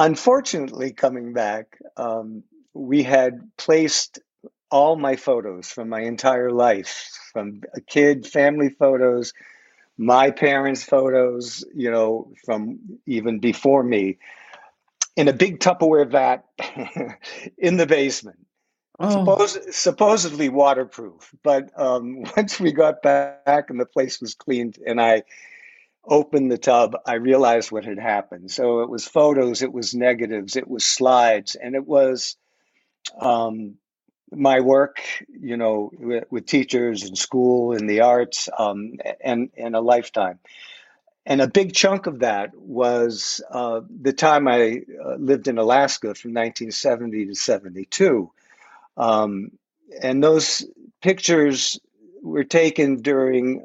unfortunately, coming back, um, we had placed all my photos from my entire life, from a kid, family photos, my parents' photos, you know, from even before me, in a big Tupperware vat in the basement. Oh. Suppose, supposedly waterproof, but um, once we got back and the place was cleaned, and I opened the tub, I realized what had happened. So it was photos, it was negatives, it was slides, and it was um, my work, you know, with, with, teachers and school and the arts, um, and and a lifetime. And a big chunk of that was uh, the time I uh, lived in Alaska from 1970 to 72. Um, and those pictures were taken during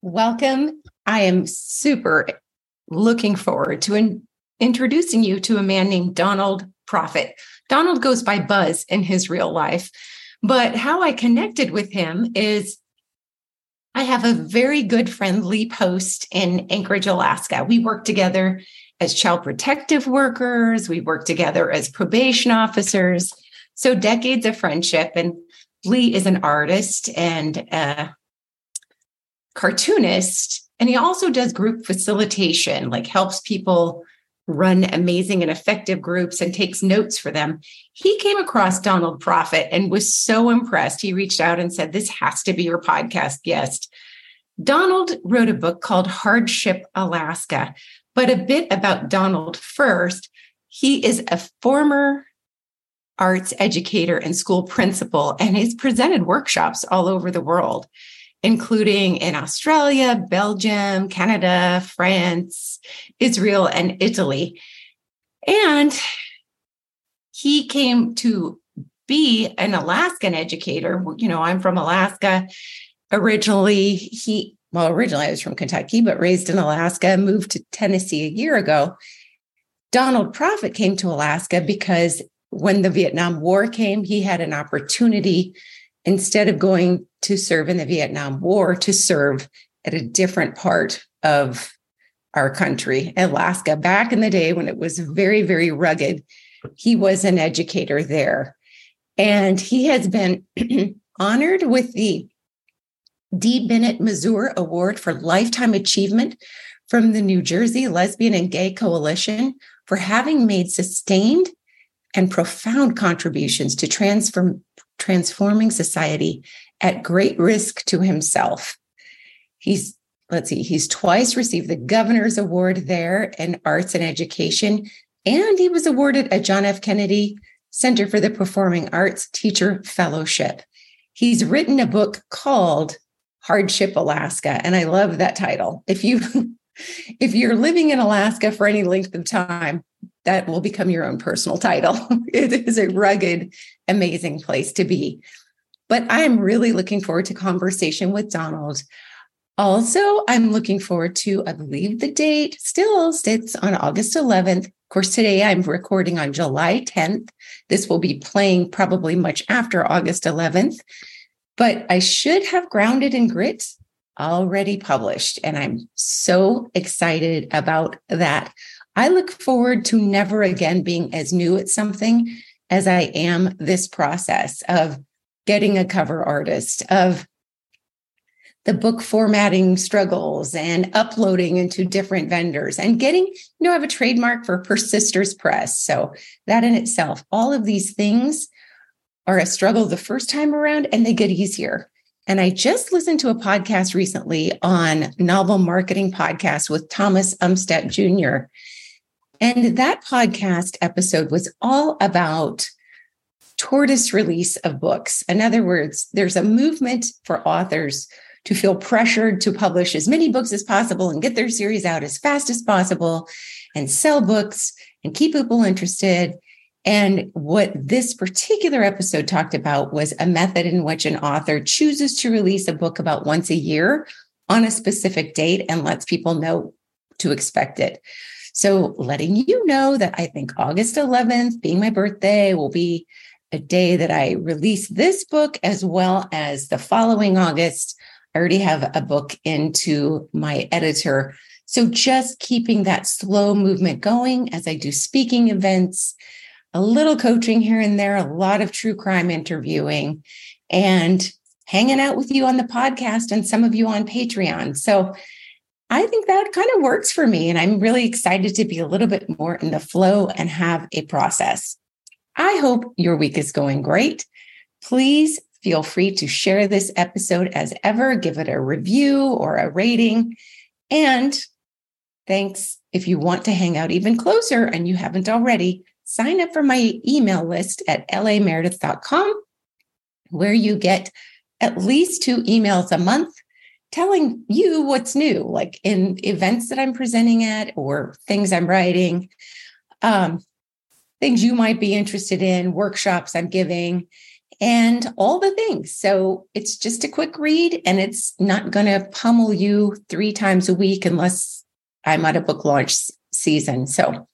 Welcome. I am super looking forward to introducing you to a man named Donald Proffit. Donald goes by Buzz in his real life, but how I connected with him is I have a very good friend, Lee Post, in Anchorage, Alaska. We work together as child protective workers, we work together as probation officers. So, decades of friendship. And Lee is an artist and cartoonist. And he also does group facilitation, like helps people run amazing and effective groups and takes notes for them. He came across Donald Proffit and was so impressed. He reached out and said, This has to be your podcast guest. Donald wrote a book called Hardship Alaska. But a bit about Donald first. He is a former arts educator and school principal and has presented workshops all over the world including in Australia, Belgium, Canada, France, Israel, and Italy. And he came to be an Alaskan educator. You know, I'm from Alaska. Originally, he, well, originally I was from Kentucky, but raised in Alaska, moved to Tennessee a year ago. Donald Proffit came to Alaska because when the Vietnam War came, he had an opportunity instead of going to serve in the Vietnam War, to serve at a different part of our country, Alaska. Back in the day when it was very, very rugged, he was an educator there. And he has been honored with the D. Bennett Mazur Award for Lifetime Achievement from the New Jersey Lesbian and Gay Coalition for having made sustained and profound contributions to transform, transforming society at great risk to himself. He's, let's see, he's twice received the Governor's Award there in Arts and Education, and he was awarded a John F. Kennedy Center for the Performing Arts Teacher Fellowship. He's written a book called Hardship Alaska, and I love that title. If you if you're living in Alaska for any length of time, that will become your own personal title. it is a rugged, amazing place to be. But I am really looking forward to conversation with Donald. Also, I'm looking forward to, I believe the date still sits on August 11th. Of course, today I'm recording on July 10th. This will be playing probably much after August 11th, but I should have Grounded in Grit already published. And I'm so excited about that. I look forward to never again being as new at something as I am this process of getting a cover artist, of the book formatting struggles and uploading into different vendors and getting, you know, I have a trademark for Persisters Press. So that in itself, all of these things are a struggle the first time around and they get easier. And I just listened to a podcast recently on novel marketing podcast with Thomas Umstattd Jr. And that podcast episode was all about tortoise release of books. In other words, there's a movement for authors to feel pressured to publish as many books as possible and get their series out as fast as possible and sell books and keep people interested. And what this particular episode talked about was a method in which an author chooses to release a book about once a year on a specific date and lets people know to expect it. So, letting you know that I think August 11th, being my birthday, will be a day that I release this book as well as the following August. I already have a book into my editor. So, just keeping that slow movement going as I do speaking events, a little coaching here and there, a lot of true crime interviewing, and hanging out with you on the podcast and some of you on Patreon. So, I think that kind of works for me. And I'm really excited to be a little bit more in the flow and have a process. I hope your week is going great. Please feel free to share this episode as ever, give it a review or a rating. And thanks. If you want to hang out even closer and you haven't already, sign up for my email list at lameredith.com, where you get at least two emails a month telling you what's new, like in events that I'm presenting at or things I'm writing, um, things you might be interested in, workshops I'm giving, and all the things. So it's just a quick read and it's not going to pummel you three times a week unless I'm at a book launch season. So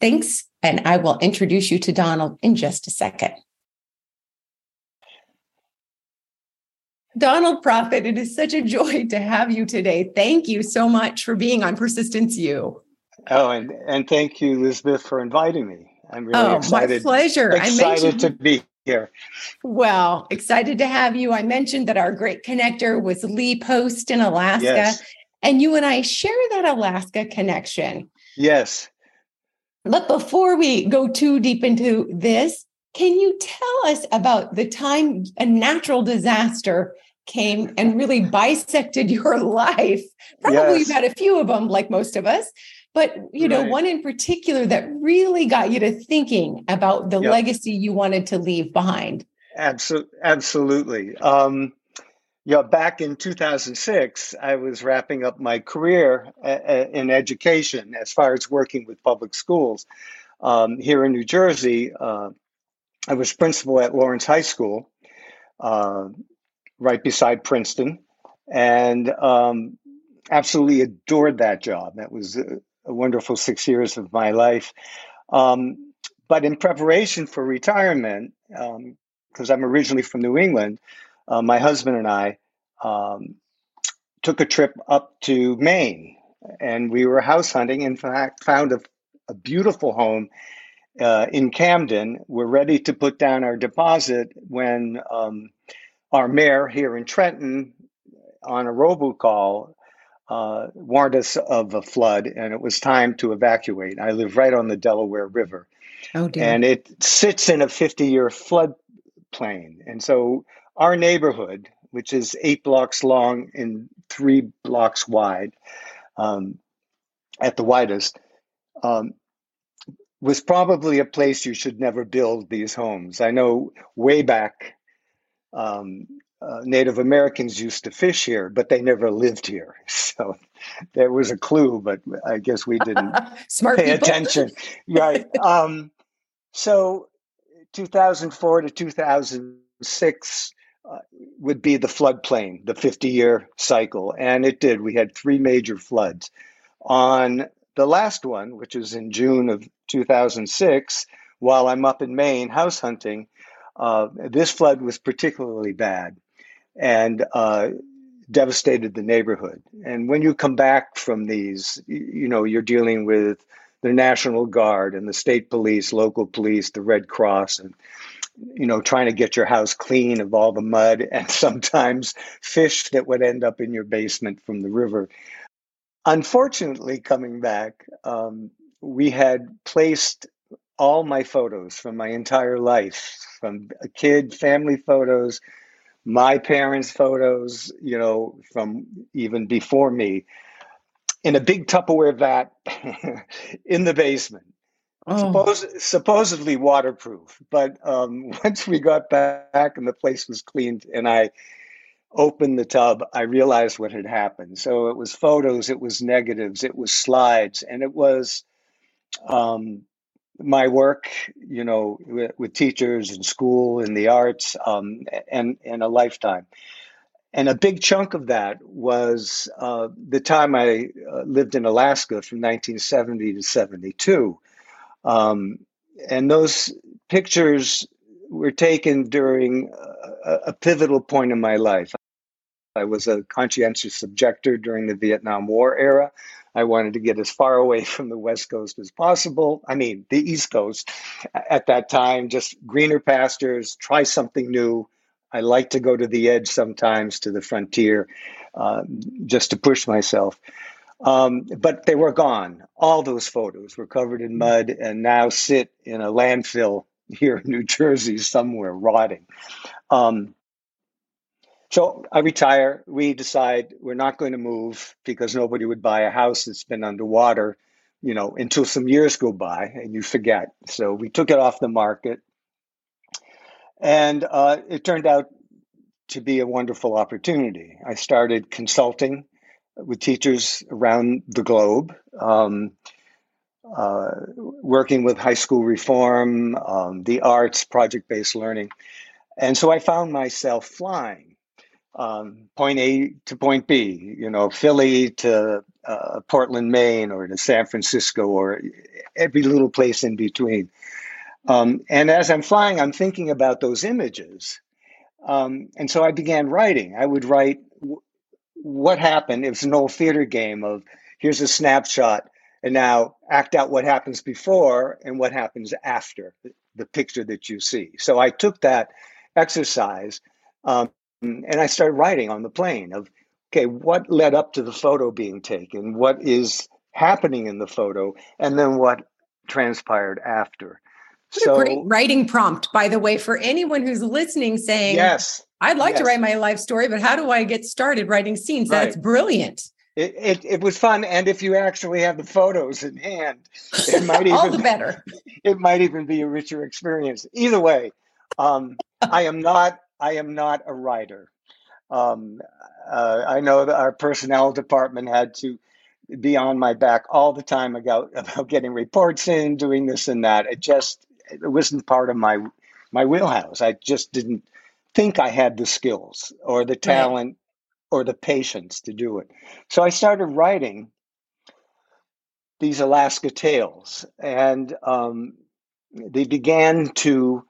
thanks. And I will introduce you to Donald in just a second. Donald Proffit, it is such a joy to have you today. Thank you so much for being on Persistence U. Oh, and, and thank you, Elizabeth, for inviting me. I'm really oh, excited. My pleasure. I'm excited to be here. Well, excited to have you. I mentioned that our great connector was Lee Post in Alaska. Yes. And you and I share that Alaska connection. Yes. But before we go too deep into this, can you tell us about the time a natural disaster came and really bisected your life? Probably yes. you've had a few of them, like most of us, but you know, right. one in particular that really got you to thinking about the yep. legacy you wanted to leave behind. Absolutely, absolutely. Um, yeah, back in 2006, I was wrapping up my career in education as far as working with public schools. Um, here in New Jersey, uh, I was principal at Lawrence High School, uh, right beside Princeton, and um, absolutely adored that job. That was a, a wonderful six years of my life. Um, but in preparation for retirement, because um, I'm originally from New England, uh, my husband and I um, took a trip up to Maine, and we were house hunting. In fact, found a, a beautiful home uh, in Camden. We're ready to put down our deposit when um, our mayor here in Trenton, on a robocall, uh, warned us of a flood, and it was time to evacuate. I live right on the Delaware River, oh, dear. and it sits in a 50-year floodplain, and so our neighborhood, which is eight blocks long and three blocks wide, um, at the widest. Um, was probably a place you should never build these homes. I know way back, um, uh, Native Americans used to fish here, but they never lived here. So there was a clue, but I guess we didn't Smart pay attention. right. Um, so 2004 to 2006 uh, would be the floodplain, the 50 year cycle. And it did. We had three major floods. On the last one, which was in June of 2006, while I'm up in Maine house hunting, uh, this flood was particularly bad and uh, devastated the neighborhood. And when you come back from these, you know, you're dealing with the National Guard and the state police, local police, the Red Cross, and you know, trying to get your house clean of all the mud and sometimes fish that would end up in your basement from the river. Unfortunately, coming back, um, we had placed all my photos from my entire life, from a kid, family photos, my parents' photos, you know, from even before me, in a big Tupperware vat in the basement. Oh. Suppose, supposedly waterproof, but um, once we got back and the place was cleaned, and I opened the tub, I realized what had happened. So it was photos, it was negatives, it was slides, and it was um, my work, you know, with, with teachers and school, and the arts, um, and, and a lifetime. And a big chunk of that was uh, the time I uh, lived in Alaska from 1970 to 72. Um, and those pictures were taken during a, a, pivotal point in my life. I was a conscientious objector during the Vietnam War era. I wanted to get as far away from the West Coast as possible. I mean, the East Coast at that time, just greener pastures, try something new. I like to go to the edge sometimes, to the frontier, uh, just to push myself. Um, but they were gone. All those photos were covered in mud and now sit in a landfill here in New Jersey somewhere, rotting. Um, so I retire. We decide we're not going to move because nobody would buy a house that's been underwater, you know, until some years go by and you forget. So we took it off the market. And uh, it turned out to be a wonderful opportunity. I started consulting with teachers around the globe, um, uh, working with high school reform, um, the arts, project based learning. And so I found myself flying um, point A to point B, you know, Philly to uh, Portland, Maine, or to San Francisco, or every little place in between. Um, and as I'm flying, I'm thinking about those images. Um, and so I began writing. I would write w- what happened. It was an old theater game of here's a snapshot, and now act out what happens before and what happens after the picture that you see. So I took that exercise. Um, and I started writing on the plane of, okay, what led up to the photo being taken? What is happening in the photo? And then what transpired after? What so, a great writing prompt, by the way, for anyone who's listening saying, Yes, I'd like yes. to write my life story, but how do I get started writing scenes? Right. That's brilliant. It, it, it, was fun, and if you actually have the photos in hand, it might even all the better. It might even be a richer experience. Either way, um, I am not I am not a writer. Um, uh, I know that our personnel department had to be on my back all the time about, about getting reports in, doing this and that. It just it wasn't part of my my wheelhouse. I just didn't think I had the skills or the talent right. or the patience to do it. So I started writing these Alaska tales, and um, they began to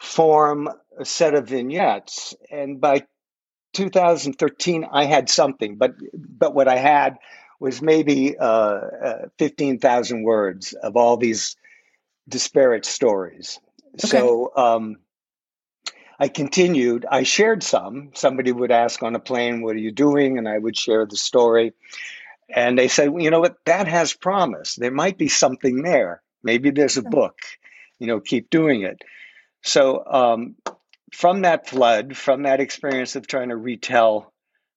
form a set of vignettes. And by 2013, I had something, but but what I had was maybe uh, uh, 15,000 words of all these disparate stories. Okay. So um, I continued. I shared some. Somebody would ask on a plane, "What are you doing?" and I would share the story. And they said, well, "You know what? That has promise. There might be something there. Maybe there's a book. You know, keep doing it." So um, from that flood, from that experience of trying to retell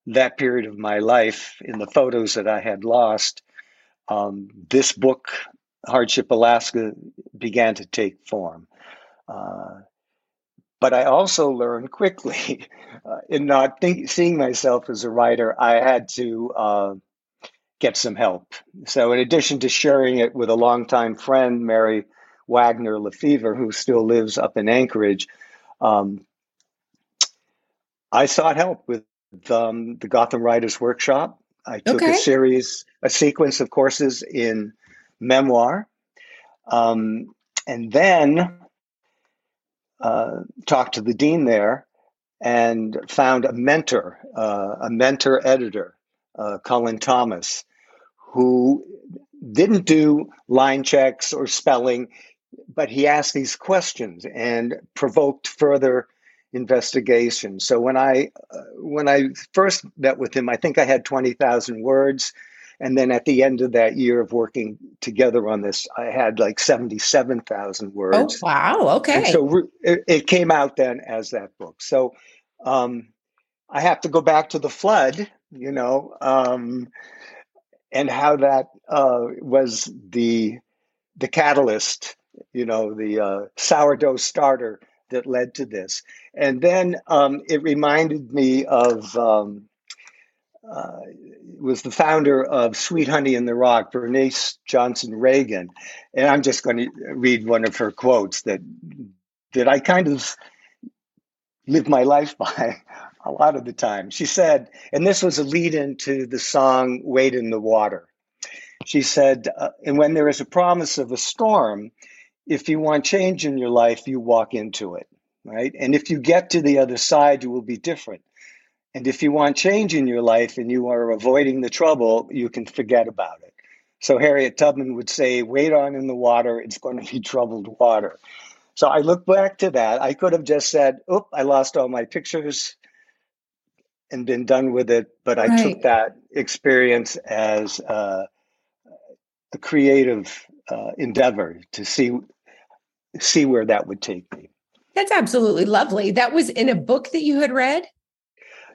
that period of my life in the photos that I had lost, um, this book, Hardship Alaska, began to take form. Uh, but I also learned quickly, uh, in not think, seeing myself as a writer, I had to uh, get some help. So, in addition to sharing it with a longtime friend, Mary Wagner Lefevre, who still lives up in Anchorage, um, I sought help with um, the Gotham Writers Workshop. I took okay. a series, a sequence of courses in memoir, um, and then uh, talked to the dean there and found a mentor, uh, a mentor editor, uh, Cullen Thomas, who didn't do line checks or spelling but he asked these questions and provoked further investigation. So when I uh, when I first met with him, I think I had twenty thousand words, and then at the end of that year of working together on this, I had like seventy seven thousand words. Oh wow! Okay. And so re- it, it, came out then as that book. So um, I have to go back to the flood, you know, um, and how that uh, was the the catalyst you know, the uh, sourdough starter that led to this. And then um, it reminded me of um, uh, was the founder of Sweet Honey in the Rock, Bernice Johnson Reagan, and I'm just going to read one of her quotes that that I kind of live my life by a lot of the time. She said, and this was a lead into the song "Wade in the Water." She said, uh, and when there is a promise of a storm, if you want change in your life, you walk into it, right? And if you get to the other side, you will be different. And if you want change in your life and you are avoiding the trouble, you can forget about it. So Harriet Tubman would say, wait on in the water, it's going to be troubled water. So I look back to that. I could have just said, oop, I lost all my pictures and been done with it. But I right. took that experience as uh, a creative uh, endeavor to see see where that would take me. That's absolutely lovely. That was in a book that you had read.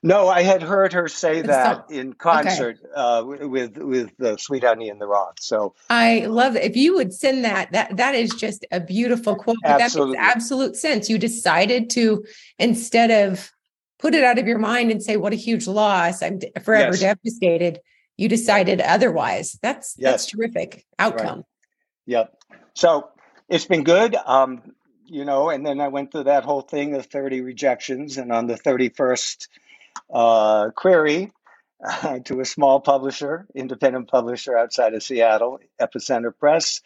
No, I had heard her say that in concert okay. uh, with with the Sweet Honey in the Rock. So I love it. If you would send that, that that is just a beautiful quote. Absolutely. That makes absolute sense. You decided to instead of put it out of your mind and say, "What a huge loss! I'm forever yes. devastated." You decided otherwise. That's yes. that's terrific outcome. Right. Yep. So it's been good. Um, you know, and then I went through that whole thing of 30 rejections, and on the 31st uh, query uh, to a small publisher, independent publisher outside of Seattle, Epicenter Press.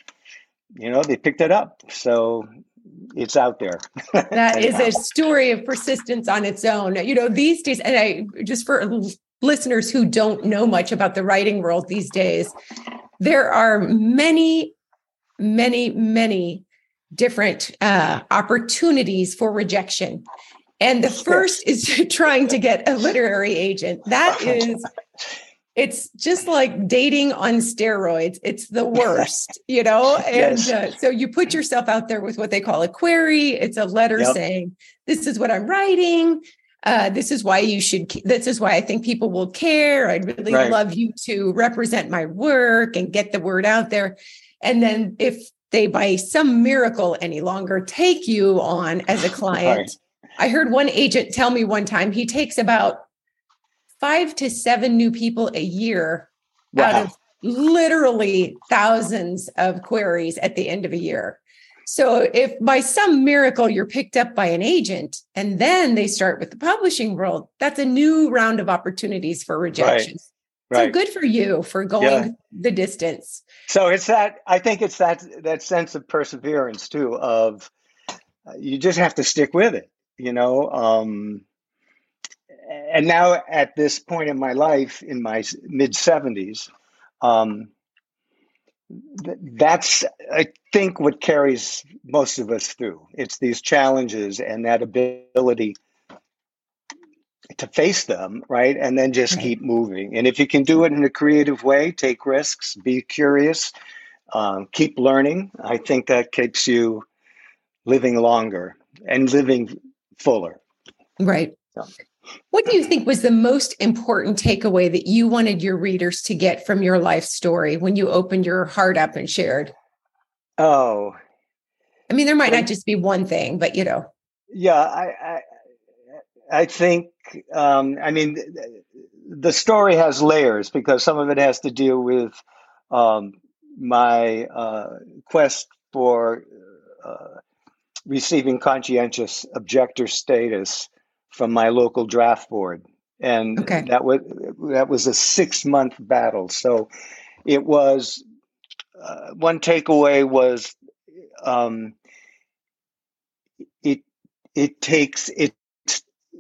You know, they picked it up. So it's out there. that is a story of persistence on its own. You know, these days, and I just for listeners who don't know much about the writing world these days, there are many, many, many different uh, opportunities for rejection. And the first is trying to get a literary agent. That is, it's just like dating on steroids. It's the worst, you know? And yes. uh, so you put yourself out there with what they call a query. It's a letter yep. saying, This is what I'm writing. Uh, this is why you should, this is why I think people will care. I'd really right. love you to represent my work and get the word out there. And then if they, by some miracle, any longer take you on as a client, I heard one agent tell me one time he takes about five to seven new people a year wow. out of literally thousands of queries at the end of a year. So if by some miracle you're picked up by an agent and then they start with the publishing world, that's a new round of opportunities for rejections. Right. So good for you for going yeah. the distance. So it's that I think it's that that sense of perseverance too of uh, you just have to stick with it you know um, and now at this point in my life in my mid 70s um, th- that's i think what carries most of us through. It's these challenges and that ability to face them right and then just right. keep moving and if you can do it in a creative way take risks be curious um, keep learning i think that keeps you living longer and living fuller. Right. What do you think was the most important takeaway that you wanted your readers to get from your life story when you opened your heart up and shared? Oh, I mean, there might not just be one thing, but you know. Yeah, I, I, I think. Um, I mean, the story has layers because some of it has to deal with um, my uh, quest for uh, receiving conscientious objector status from my local draft board and okay. that was that was a six month battle so it was uh, one takeaway was um, it it takes it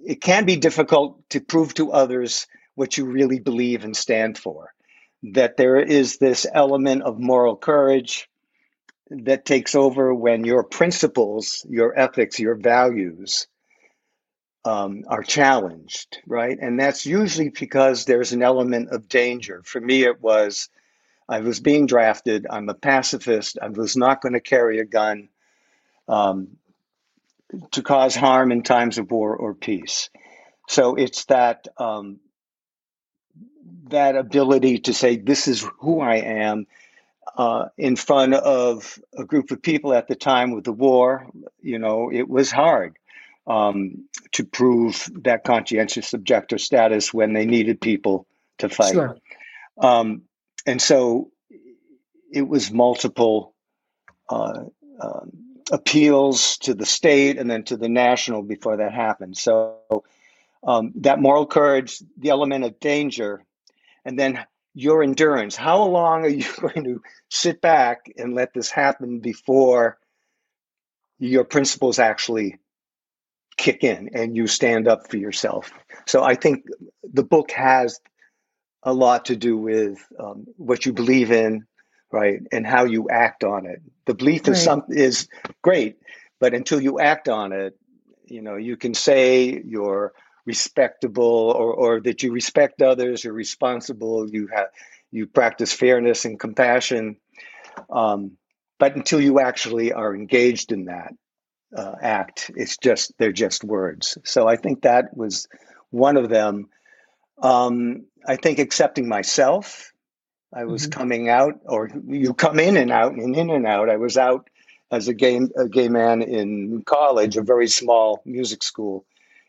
it can be difficult to prove to others what you really believe and stand for that there is this element of moral courage that takes over when your principles, your ethics, your values um, are challenged, right? And that's usually because there's an element of danger. For me, it was I was being drafted. I'm a pacifist. I was not going to carry a gun um, to cause harm in times of war or peace. So it's that um, that ability to say, "This is who I am." uh, in front of a group of people at the time with the war, you know, it was hard um, to prove that conscientious objector status when they needed people to fight. Sure. Um, and so it was multiple uh, um, appeals to the state and then to the national before that happened. So um, that moral courage, the element of danger, and then your endurance. How long are you going to sit back and let this happen before your principles actually kick in and you stand up for yourself? So I think the book has a lot to do with um, what you believe in, right, and how you act on it. The belief right. is some is great, but until you act on it, you know, you can say you're respectable or, or that you respect others, you're responsible, you have you practice fairness and compassion. Um, but until you actually are engaged in that uh, act, it's just they're just words. So I think that was one of them. Um, I think accepting myself. I was mm-hmm. coming out, or you come in and out and in and out. I was out as a gay, a gay man in college, a very small music school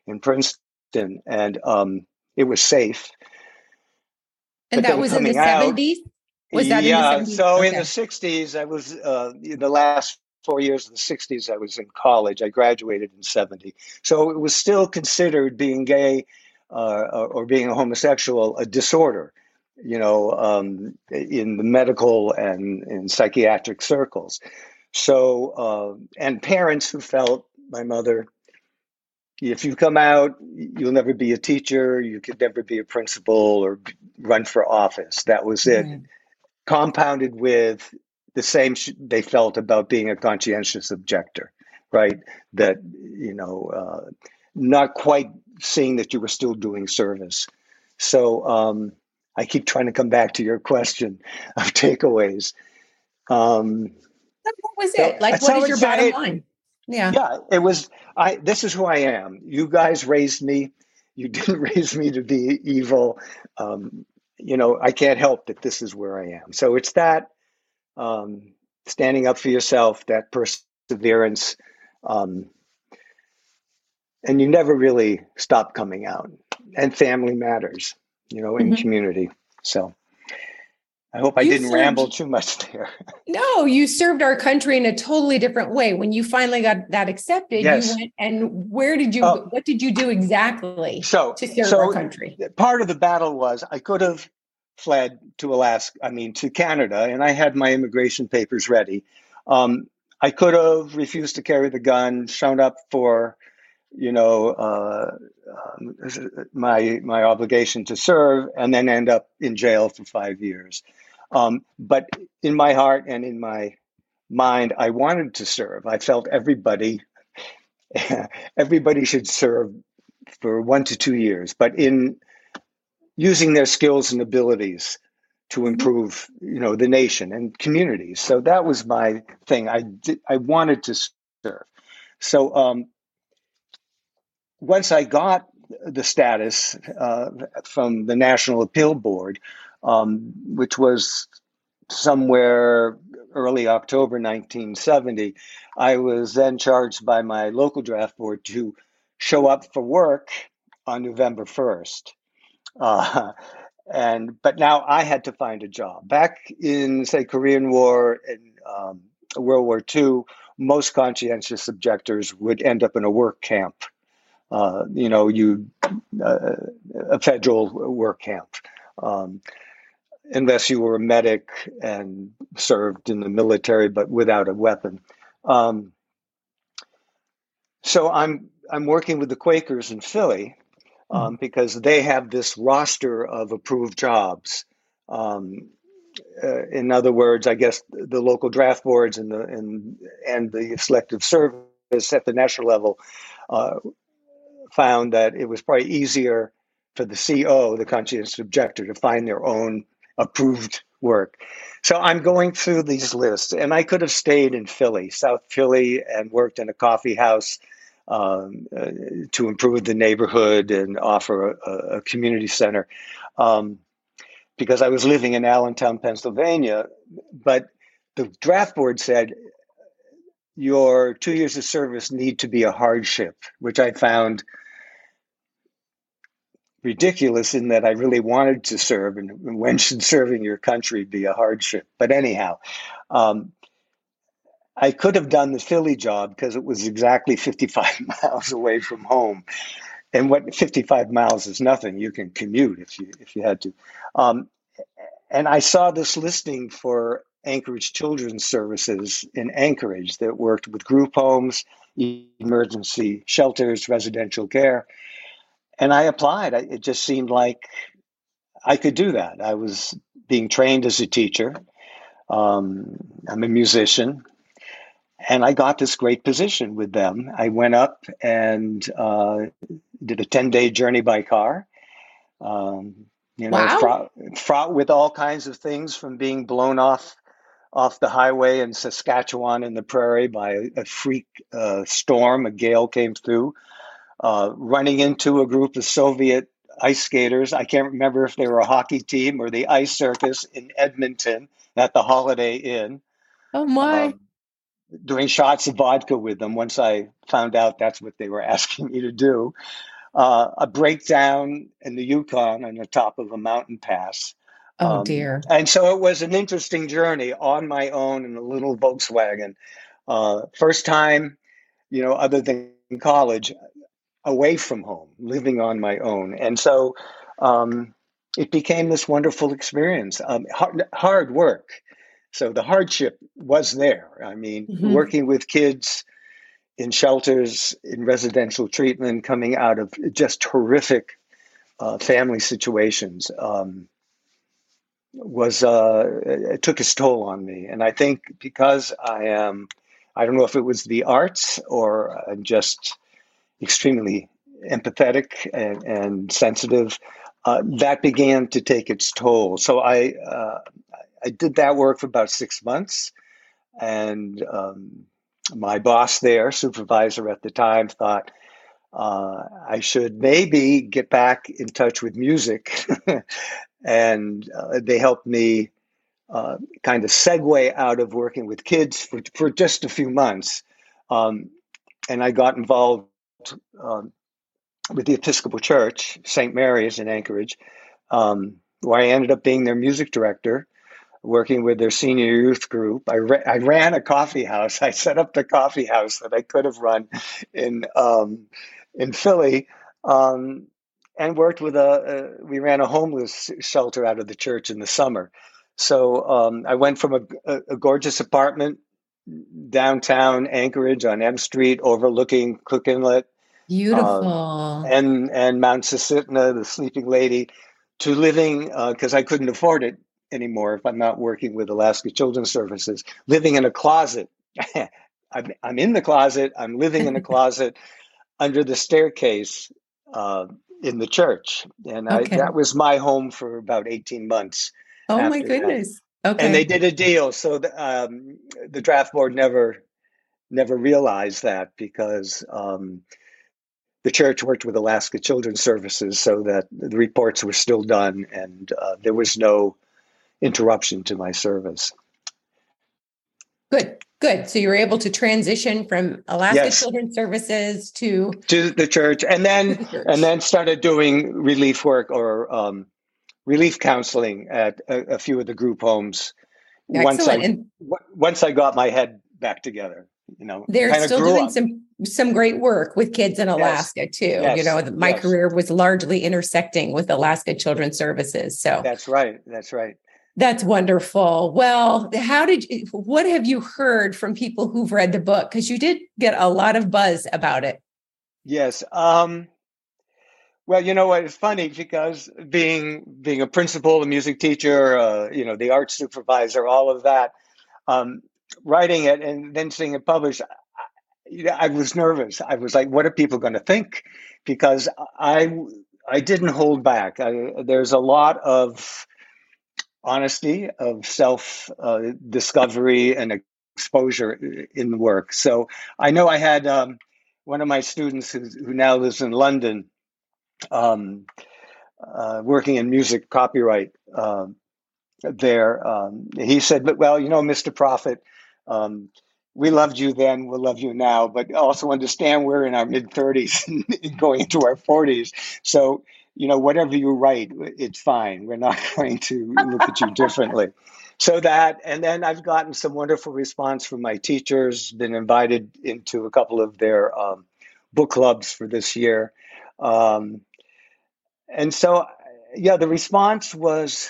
in Princeton, and um, it was safe. And but that was in the seventies. Was that in the yeah? In so okay. in the sixties, I was uh, in the last four years of the '60s. I was in college. I graduated in '70, so it was still considered being gay uh, or being a homosexual a disorder, you know, um, in the medical and in psychiatric circles. So, uh, and parents who felt my mother, if you come out, you'll never be a teacher, you could never be a principal or run for office. That was it. Mm-hmm. Compounded with the same sh- they felt about being a conscientious objector, right? That, you know, uh, not quite seeing that you were still doing service. So um, I keep trying to come back to your question of takeaways. Um, what was it? Like, what is your bottom it, line? Yeah. Yeah. It was, I, this is who I am. You guys raised me. You didn't raise me to be evil. Um, you know, I can't help that this is where I am. So it's that um, standing up for yourself, that perseverance, um, and you never really stop coming out. And family matters, you know, in mm-hmm. community. So I hope I you didn't served, ramble too much there. no, you served our country in a totally different way. When you finally got that accepted, yes. you went and where did you uh, what did you do exactly so, to serve so our country? Part of the battle was I could have fled to Alaska, I mean to Canada, and I had my immigration papers ready. Um, I could have refused to carry the gun, shown up for you know, uh, um, my my obligation to serve, and then end up in jail for five years. Um, but in my heart and in my mind, I wanted to serve. I felt everybody everybody should serve for one to two years, but in using their skills and abilities to improve, you know, the nation and communities. So that was my thing. I did, I wanted to serve. So um, once I got the status uh, from the National Appeal Board, um, which was somewhere early October 1970, I was then charged by my local draft board to show up for work on November 1st. Uh, and but now I had to find a job. Back in say Korean War and um, World War II, most conscientious objectors would end up in a work camp uh, you know, you uh, a federal work camp, um, unless you were a medic and served in the military but without a weapon. Um, so I'm I'm working with the Quakers in Philly um, mm. because they have this roster of approved jobs. Um, uh, in other words, I guess the local draft boards and the and and the selective service at the national level uh, found that it was probably easier for the CO, the conscientious objector, to find their own approved work. So I'm going through these lists, and I could have stayed in Philly, South Philly, and worked in a coffee house um, uh, to improve the neighborhood and offer a, a community center. Um, because I was living in Allentown, Pennsylvania, but the draft board said your two years of service need to be a hardship, which I found ridiculous in that I really wanted to serve, and when should serving your country be a hardship? But anyhow, um, I could have done the Philly job because it was exactly 55 miles away from home. And what 55 miles is nothing. You can commute if you if you had to. Um, and I saw this listing for Anchorage Children's Services in Anchorage that worked with group homes, emergency shelters, residential care. And I applied. It just seemed like I could do that. I was being trained as a teacher. Um, I'm a musician. And I got this great position with them. I went up and uh, did a 10 day journey by car. Um, you know, wow. fraught, fraught with all kinds of things from being blown off off the highway in Saskatchewan in the prairie by a, a freak uh, storm. A gale came through, uh, running into a group of Soviet ice skaters. I can't remember if they were a hockey team or the ice circus in Edmonton at the Holiday Inn. Oh my! Um, doing shots of vodka with them. Once I found out that's what they were asking me to do, uh, a breakdown in the Yukon on the top of a mountain pass. Oh um, dear! And so it was an interesting journey on my own in a little Volkswagen. Uh, first time, you know, other than college, away from home, living on my own, and so um, it became this wonderful experience. Um, hard, hard, work. So the hardship was there. I mean, mm-hmm. working with kids in shelters, in residential treatment, coming out of just horrific uh, family situations. Um, was uh, it took its toll on me, and I think because I am, I don't know if it was the arts or I'm just extremely empathetic and, and sensitive. Uh, that began to take its toll. So I uh, I did that work for about six months, and um, my boss there, supervisor at the time, thought uh, I should maybe get back in touch with music and uh, they helped me uh, kind of segue out of working with kids for, for just a few months. Um, and I got involved um, with the Episcopal Church, St. Mary's in Anchorage, um, where I ended up being their music director, working with their senior youth group. I, ra- I ran a coffee house. I set up the coffee house that I could have run in um, in Philly. Um, and worked with a, a, we ran a homeless shelter out of the church in the summer. So um, i went from a, a, a, gorgeous apartment downtown anchorage on m street overlooking cook inlet beautiful. um, and and mount susitna the sleeping lady to living because uh, i couldn't afford it anymore if i'm not working with alaska children's services living in a closet. I'm, I'm in the closet. I'm living in a closet under the staircase uh, in the church, and okay. I, that was my home for about eighteen months. Oh my goodness! That. Okay, and they did a deal, so the, um, the draft board never never realized that because um, the church worked with Alaska Children's Services, so that the reports were still done, and uh, there was no interruption to my service. Good. Good. So you were able to transition from Alaska yes. Children's Services to to the church, and then the and then started doing relief work or um, relief counseling at a, a, few of the group homes. Excellent. Once I and once I got my head back together, you know, they're still doing up. some some great work with kids in Alaska yes. too. Yes. You know, my career was largely intersecting with Alaska Children's Services. So that's right. That's right. That's wonderful. Well, how did you, what have you heard from people who've read the book? Because you did get a lot of buzz about it. Yes. Um, well, you know what? It's funny because being being a principal, a music teacher, uh, you know, the art supervisor, all of that, um, writing it and then seeing it published, I, I was nervous. I was like, "What are people going to think?" Because I I didn't hold back. I, there's a lot of honesty of self uh, discovery and exposure in the work. So I know I had um, one of my students who, who now lives in London, um, uh, working in music copyright uh, there. Um, he said, "But well, you know, Mr. Proffit." Um, we loved you then, we'll love you now, but also understand we're in our mid 30s going into our 40s. So you know, whatever you write, it's fine. We're not going to look at you differently. So that, and then I've gotten some wonderful response from my teachers, been invited into a couple of their um, book clubs for this year. Um, and so, yeah, the response was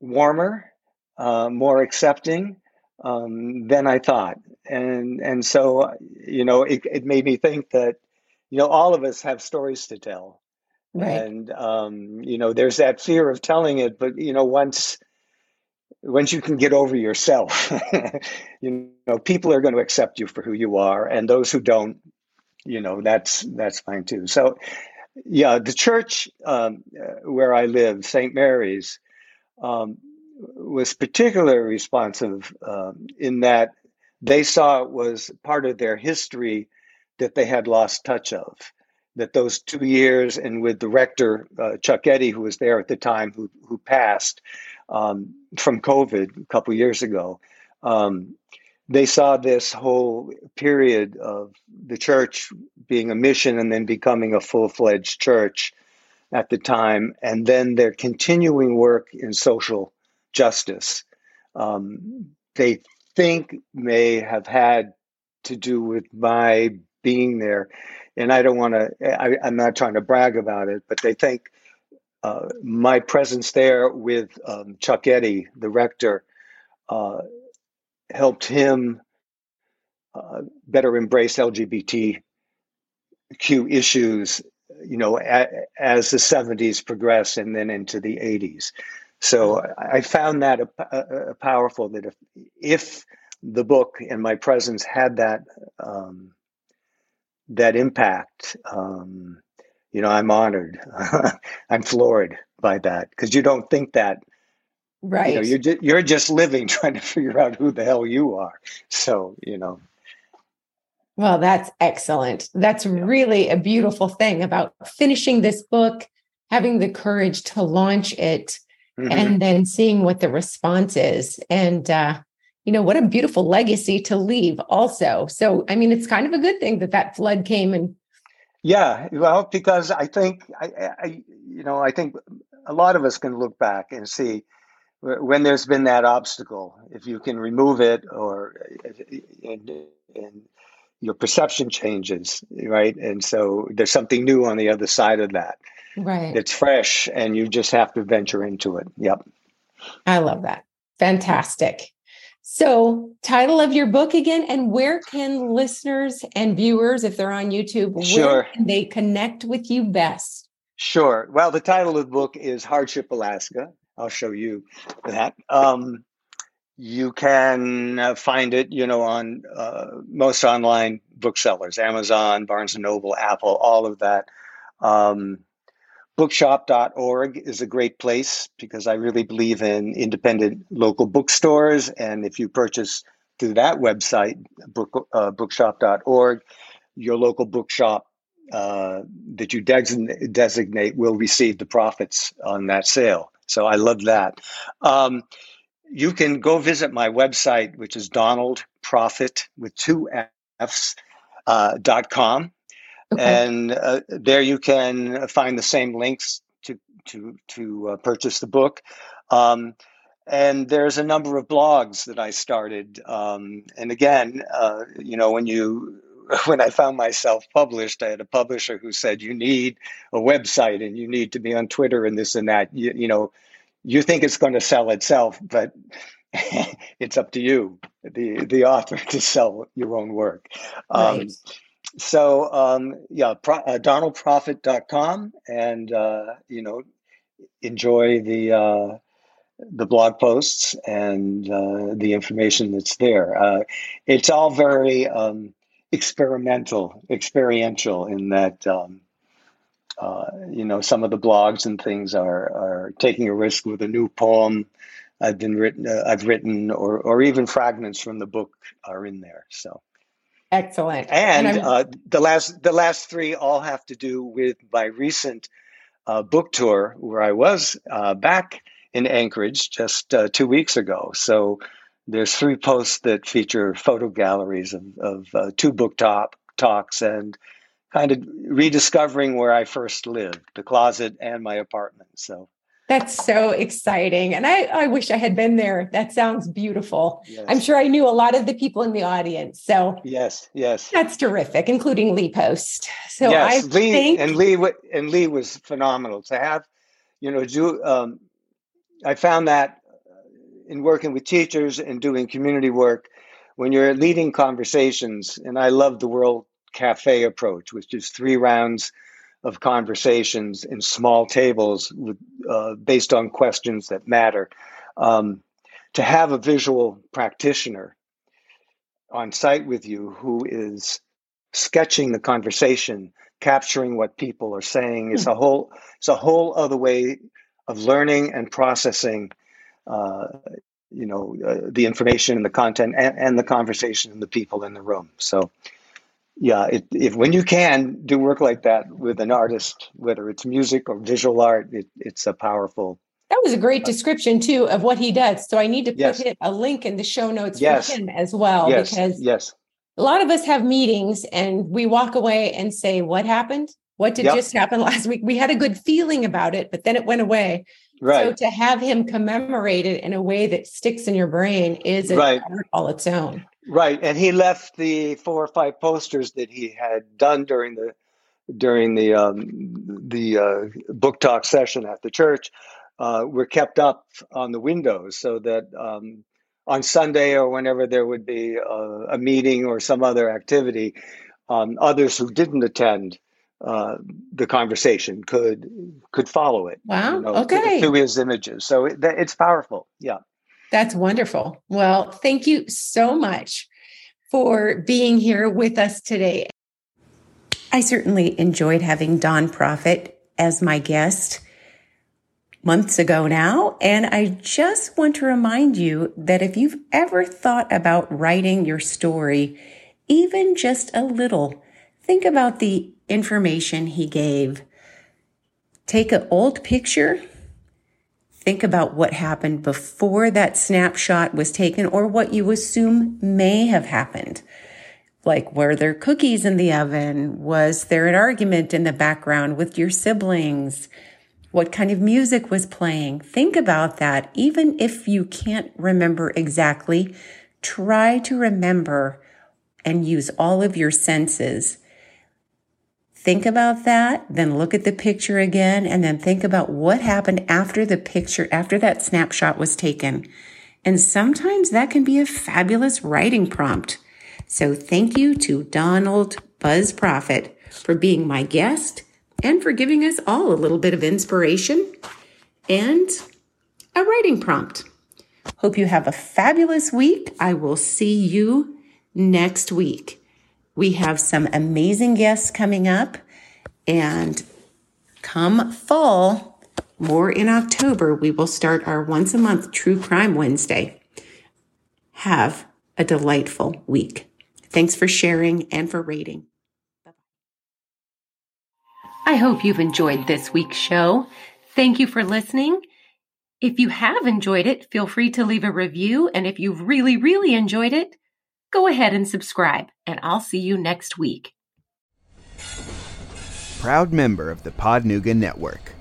warmer, uh, more accepting um, than I thought. And, and so, you know, it, it made me think that, you know, all of us have stories to tell Right. And um, you know, there's that fear of telling it, but you know, once once you can get over yourself, you know, people are going to accept you for who you are, and those who don't, you know, that's that's fine too. So, yeah, the church um, uh, where I live, St. Mary's, um, was particularly responsive um, in that they saw it was part of their history that they had lost touch of that those two years, and with the rector uh, Chuck Eddy, who was there at the time, who who passed um, from COVID a couple years ago, um, they saw this whole period of the church being a mission and then becoming a full fledged church at the time, and then their continuing work in social justice. Um, they think may have had to do with my being there and I don't want to, I'm not trying to brag about it, but they think uh, my presence there with um, Chuck Eddy, the rector, uh, helped him uh, better embrace LGBTQ issues, you know, as the 70s progressed and then into the 80s. So I found that a, a powerful that if, if the book and my presence had that um, that impact, um, you know, I'm honored. I'm floored by that because you don't think that. Right. You know, you're just, you're just living trying to figure out who the hell you are. So, you know. Well, that's excellent. That's yeah. really a beautiful thing about finishing this book, having the courage to launch it, mm-hmm. and then seeing what the response is. And uh, you know what a beautiful legacy to leave also. So i mean it's kind of a good thing that that flood came and yeah well because i think i, I you know i think a lot of us can look back and see when there's been that obstacle if you can remove it or uh, and, and your perception changes right? And so there's something new on the other side of that. Right. It's fresh and you just have to venture into it. Yep. I love that. Fantastic so, title of your book again, and where can listeners and viewers, if they're on YouTube, sure. where can they connect with you best? Sure. Well, the title of the book is Hardship Alaska. I'll show you that. Um, you can uh, find it, you know, on uh, most online booksellers, Amazon, Barnes and Noble, Apple, all of that. Um, bookshop.org is a great place because I really believe in independent local bookstores. And if you purchase through that website, book, uh, bookshop.org, your local bookshop uh, that you designate, designate will receive the profits on that sale. So I love that. Um, you can go visit my website, which is Donald Proffit with two F's uh, dot com. Okay. And uh, there you can find the same links to to to uh, purchase the book. Um, and there's a number of blogs that I started. Um, and again, uh, you know, when you when I found myself published, I had a publisher who said, "You need a website and you need to be on Twitter and this and that." You, you know, you think it's going to sell itself, but it's up to you, the the author, to sell your own work. Um, right so um, yeah, pro, uh, donaldproffit.com and uh, you know enjoy the uh, the blog posts and uh, the information that's there. Uh, it's all very um, experimental, experiential in that. Um, uh, you know, some of the blogs and things are are taking a risk with a new poem I've been written, uh, I've written, or or even fragments from the book are in there. So Excellent. And, and uh, the last the last three all have to do with my recent uh, book tour, where I was uh, back in Anchorage just uh, two weeks ago. So there's three posts that feature photo galleries of, of uh, two book top talks and kind of rediscovering where I first lived, the closet and my apartment. So that's so exciting. And I, I wish I had been there. That sounds beautiful. Yes. I'm sure I knew a lot of the people in the audience. So yes, yes. That's terrific, including Lee Post. So yes, I Lee think... and Lee and Lee was phenomenal to have, you know, do um, I found that in working with teachers and doing community work, when you're leading conversations, and I love the World Cafe approach, which is three rounds of conversations in small tables with, uh, based on questions that matter. Um, to have a visual practitioner on site with you who is sketching the conversation, capturing what people are saying, is a hmm. whole it's a whole other way of learning and processing. Uh, you know uh, the information and the content and, and the conversation and the people in the room. So yeah, it, if when you can do work like that with an artist, whether it's music or visual art, it, it's a powerful. That was a great uh, description too of what he does. So I need to put yes. a link in the show notes yes. for him as well yes. because yes, a lot of us have meetings and we walk away and say, "What happened? What did yep. just happen last week?" We had a good feeling about it, but then it went away. Right. So to have him commemorate it in a way that sticks in your brain is right. all its own. Right, and he left the four or five posters that he had done during the during the um, the uh, book talk session at the church uh, were kept up on the windows so that um, on Sunday or whenever there would be a, a meeting or some other activity, um, others who didn't attend uh, the conversation could could follow it. Wow. You know, okay. Through his images, so it, it's powerful. Yeah. That's wonderful. Well, thank you so much for being here with us today. I certainly enjoyed having Don Proffit as my guest months ago now. And I just want to remind you that if you've ever thought about writing your story, even just a little, think about the information he gave. Take an old picture Think about what happened before that snapshot was taken or what you assume may have happened. Like, were there cookies in the oven? Was there an argument in the background with your siblings? What kind of music was playing? Think about that. Even if you can't remember exactly, try to remember and use all of your senses Think about that, then look at the picture again, and then think about what happened after the picture, after that snapshot was taken. And sometimes that can be a fabulous writing prompt. So thank you to Donald Buzz Proffit for being my guest and for giving us all a little bit of inspiration and a writing prompt. Hope you have a fabulous week. I will see you next week. We have some amazing guests coming up. And come fall, more in October, we will start our once a month True Crime Wednesday. Have a delightful week. Thanks for sharing and for rating. I hope you've enjoyed this week's show. Thank you for listening. If you have enjoyed it, feel free to leave a review. And if you've really, really enjoyed it, go ahead and subscribe, and I'll see you next week. Proud member of the Podnuga Network.